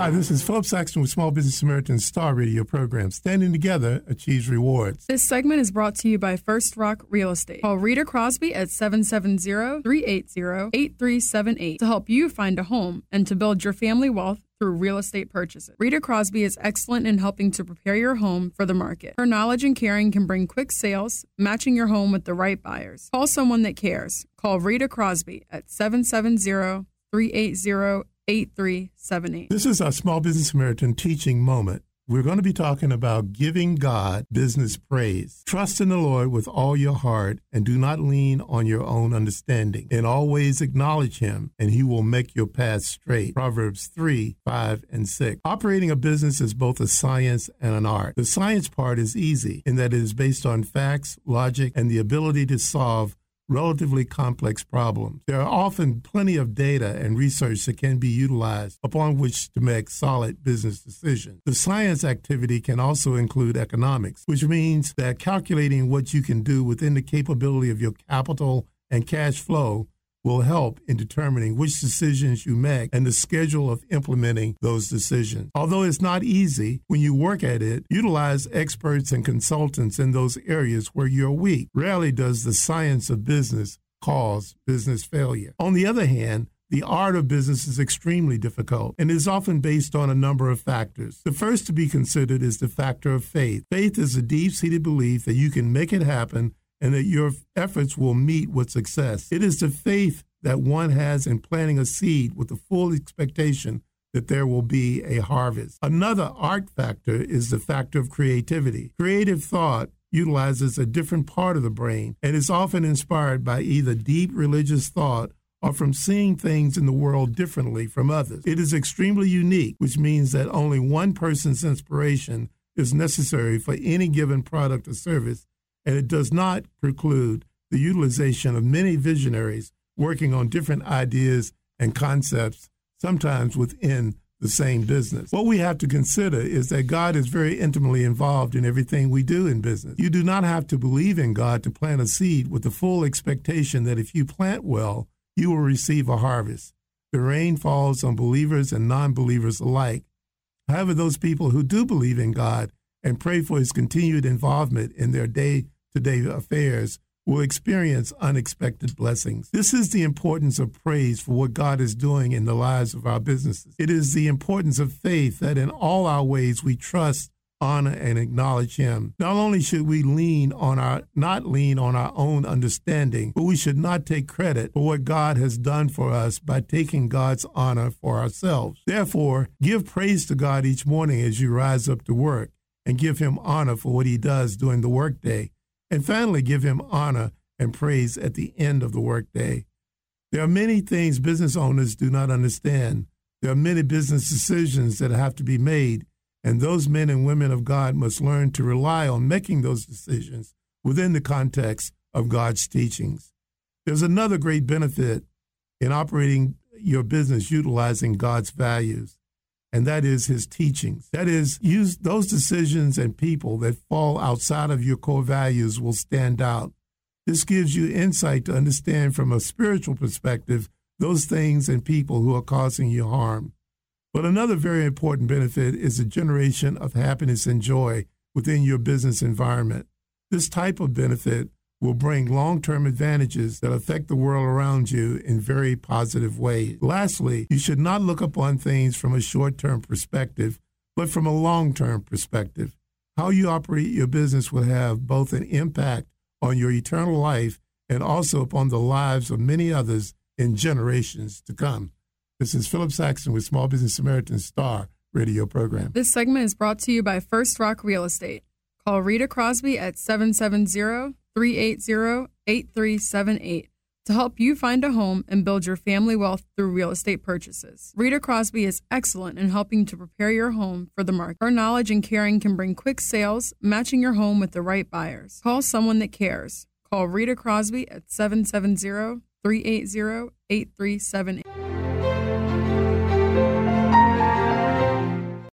Hi, this is Phillip Saxton with Small Business Samaritan's Star Radio program. Standing together achieves rewards. This segment is brought to you by First Rock Real Estate. Call Rita Crosby at 770-380-8378 to help you find a home and to build your family wealth through real estate purchases. Rita Crosby is excellent in helping to prepare your home for the market. Her knowledge and caring can bring quick sales, matching your home with the right buyers. Call someone that cares. Call Rita Crosby at 770 380 8378. This is our Small Business Samaritan teaching moment. We're going to be talking about giving God business praise. Trust in the Lord with all your heart and do not lean on your own understanding. And always acknowledge Him, and He will make your path straight. Proverbs 3 5 and 6. Operating a business is both a science and an art. The science part is easy in that it is based on facts, logic, and the ability to solve relatively complex problems. There are often plenty of data and research that can be utilized upon which to make solid business decisions. The science activity can also include economics, which means that calculating what you can do within the capability of your capital and cash flow will help in determining which decisions you make and the schedule of implementing those decisions. Although it's not easy, when you work at it, utilize experts and consultants in those areas where you're weak. Rarely does the science of business cause business failure. On the other hand, the art of business is extremely difficult and is often based on a number of factors. The first to be considered is the factor of faith. Faith is a deep seated belief that you can make it happen and that your efforts will meet with success. It is the faith that one has in planting a seed with the full expectation that there will be a harvest. Another art factor is the factor of creativity. Creative thought utilizes a different part of the brain and is often inspired by either deep religious thought or from seeing things in the world differently from others. It is extremely unique, which means that only one person's inspiration is necessary for any given product or service and it does not preclude the utilization of many visionaries working on different ideas and concepts, sometimes within the same business. What we have to consider is that God is very intimately involved in everything we do in business. You do not have to believe in God to plant a seed with the full expectation that if you plant well, you will receive a harvest. The rain falls on believers and non believers alike. However, those people who do believe in God and pray for his continued involvement in their day to day affairs will experience unexpected blessings. This is the importance of praise for what God is doing in the lives of our businesses. It is the importance of faith that in all our ways we trust, honor, and acknowledge Him. Not only should we lean on our, not lean on our own understanding, but we should not take credit for what God has done for us by taking God's honor for ourselves. Therefore, give praise to God each morning as you rise up to work and give Him honor for what He does during the workday and finally, give him honor and praise at the end of the workday. There are many things business owners do not understand. There are many business decisions that have to be made, and those men and women of God must learn to rely on making those decisions within the context of God's teachings. There's another great benefit in operating your business utilizing God's values and that is his teachings. That is, use those decisions and people that fall outside of your core values will stand out. This gives you insight to understand from a spiritual perspective those things and people who are causing you harm. But another very important benefit is the generation of happiness and joy within your business environment. This type of benefit will bring long term advantages that affect the world around you in very positive ways. Lastly, you should not look upon things from a short term perspective, but from a long term perspective. How you operate your business will have both an impact on your eternal life and also upon the lives of many others in generations to come. This is Phillip Saxton with Small Business Samaritan Star radio program. This segment is brought to you by First Rock Real Estate. Call Rita Crosby at 770 380 8378 to help you find a home and build your family wealth through real estate purchases. Rita Crosby is excellent in helping to prepare your home for the market. Her knowledge and caring can bring quick sales, matching your home with the right buyers. Call someone that cares. Call Rita Crosby at 770 380 8378.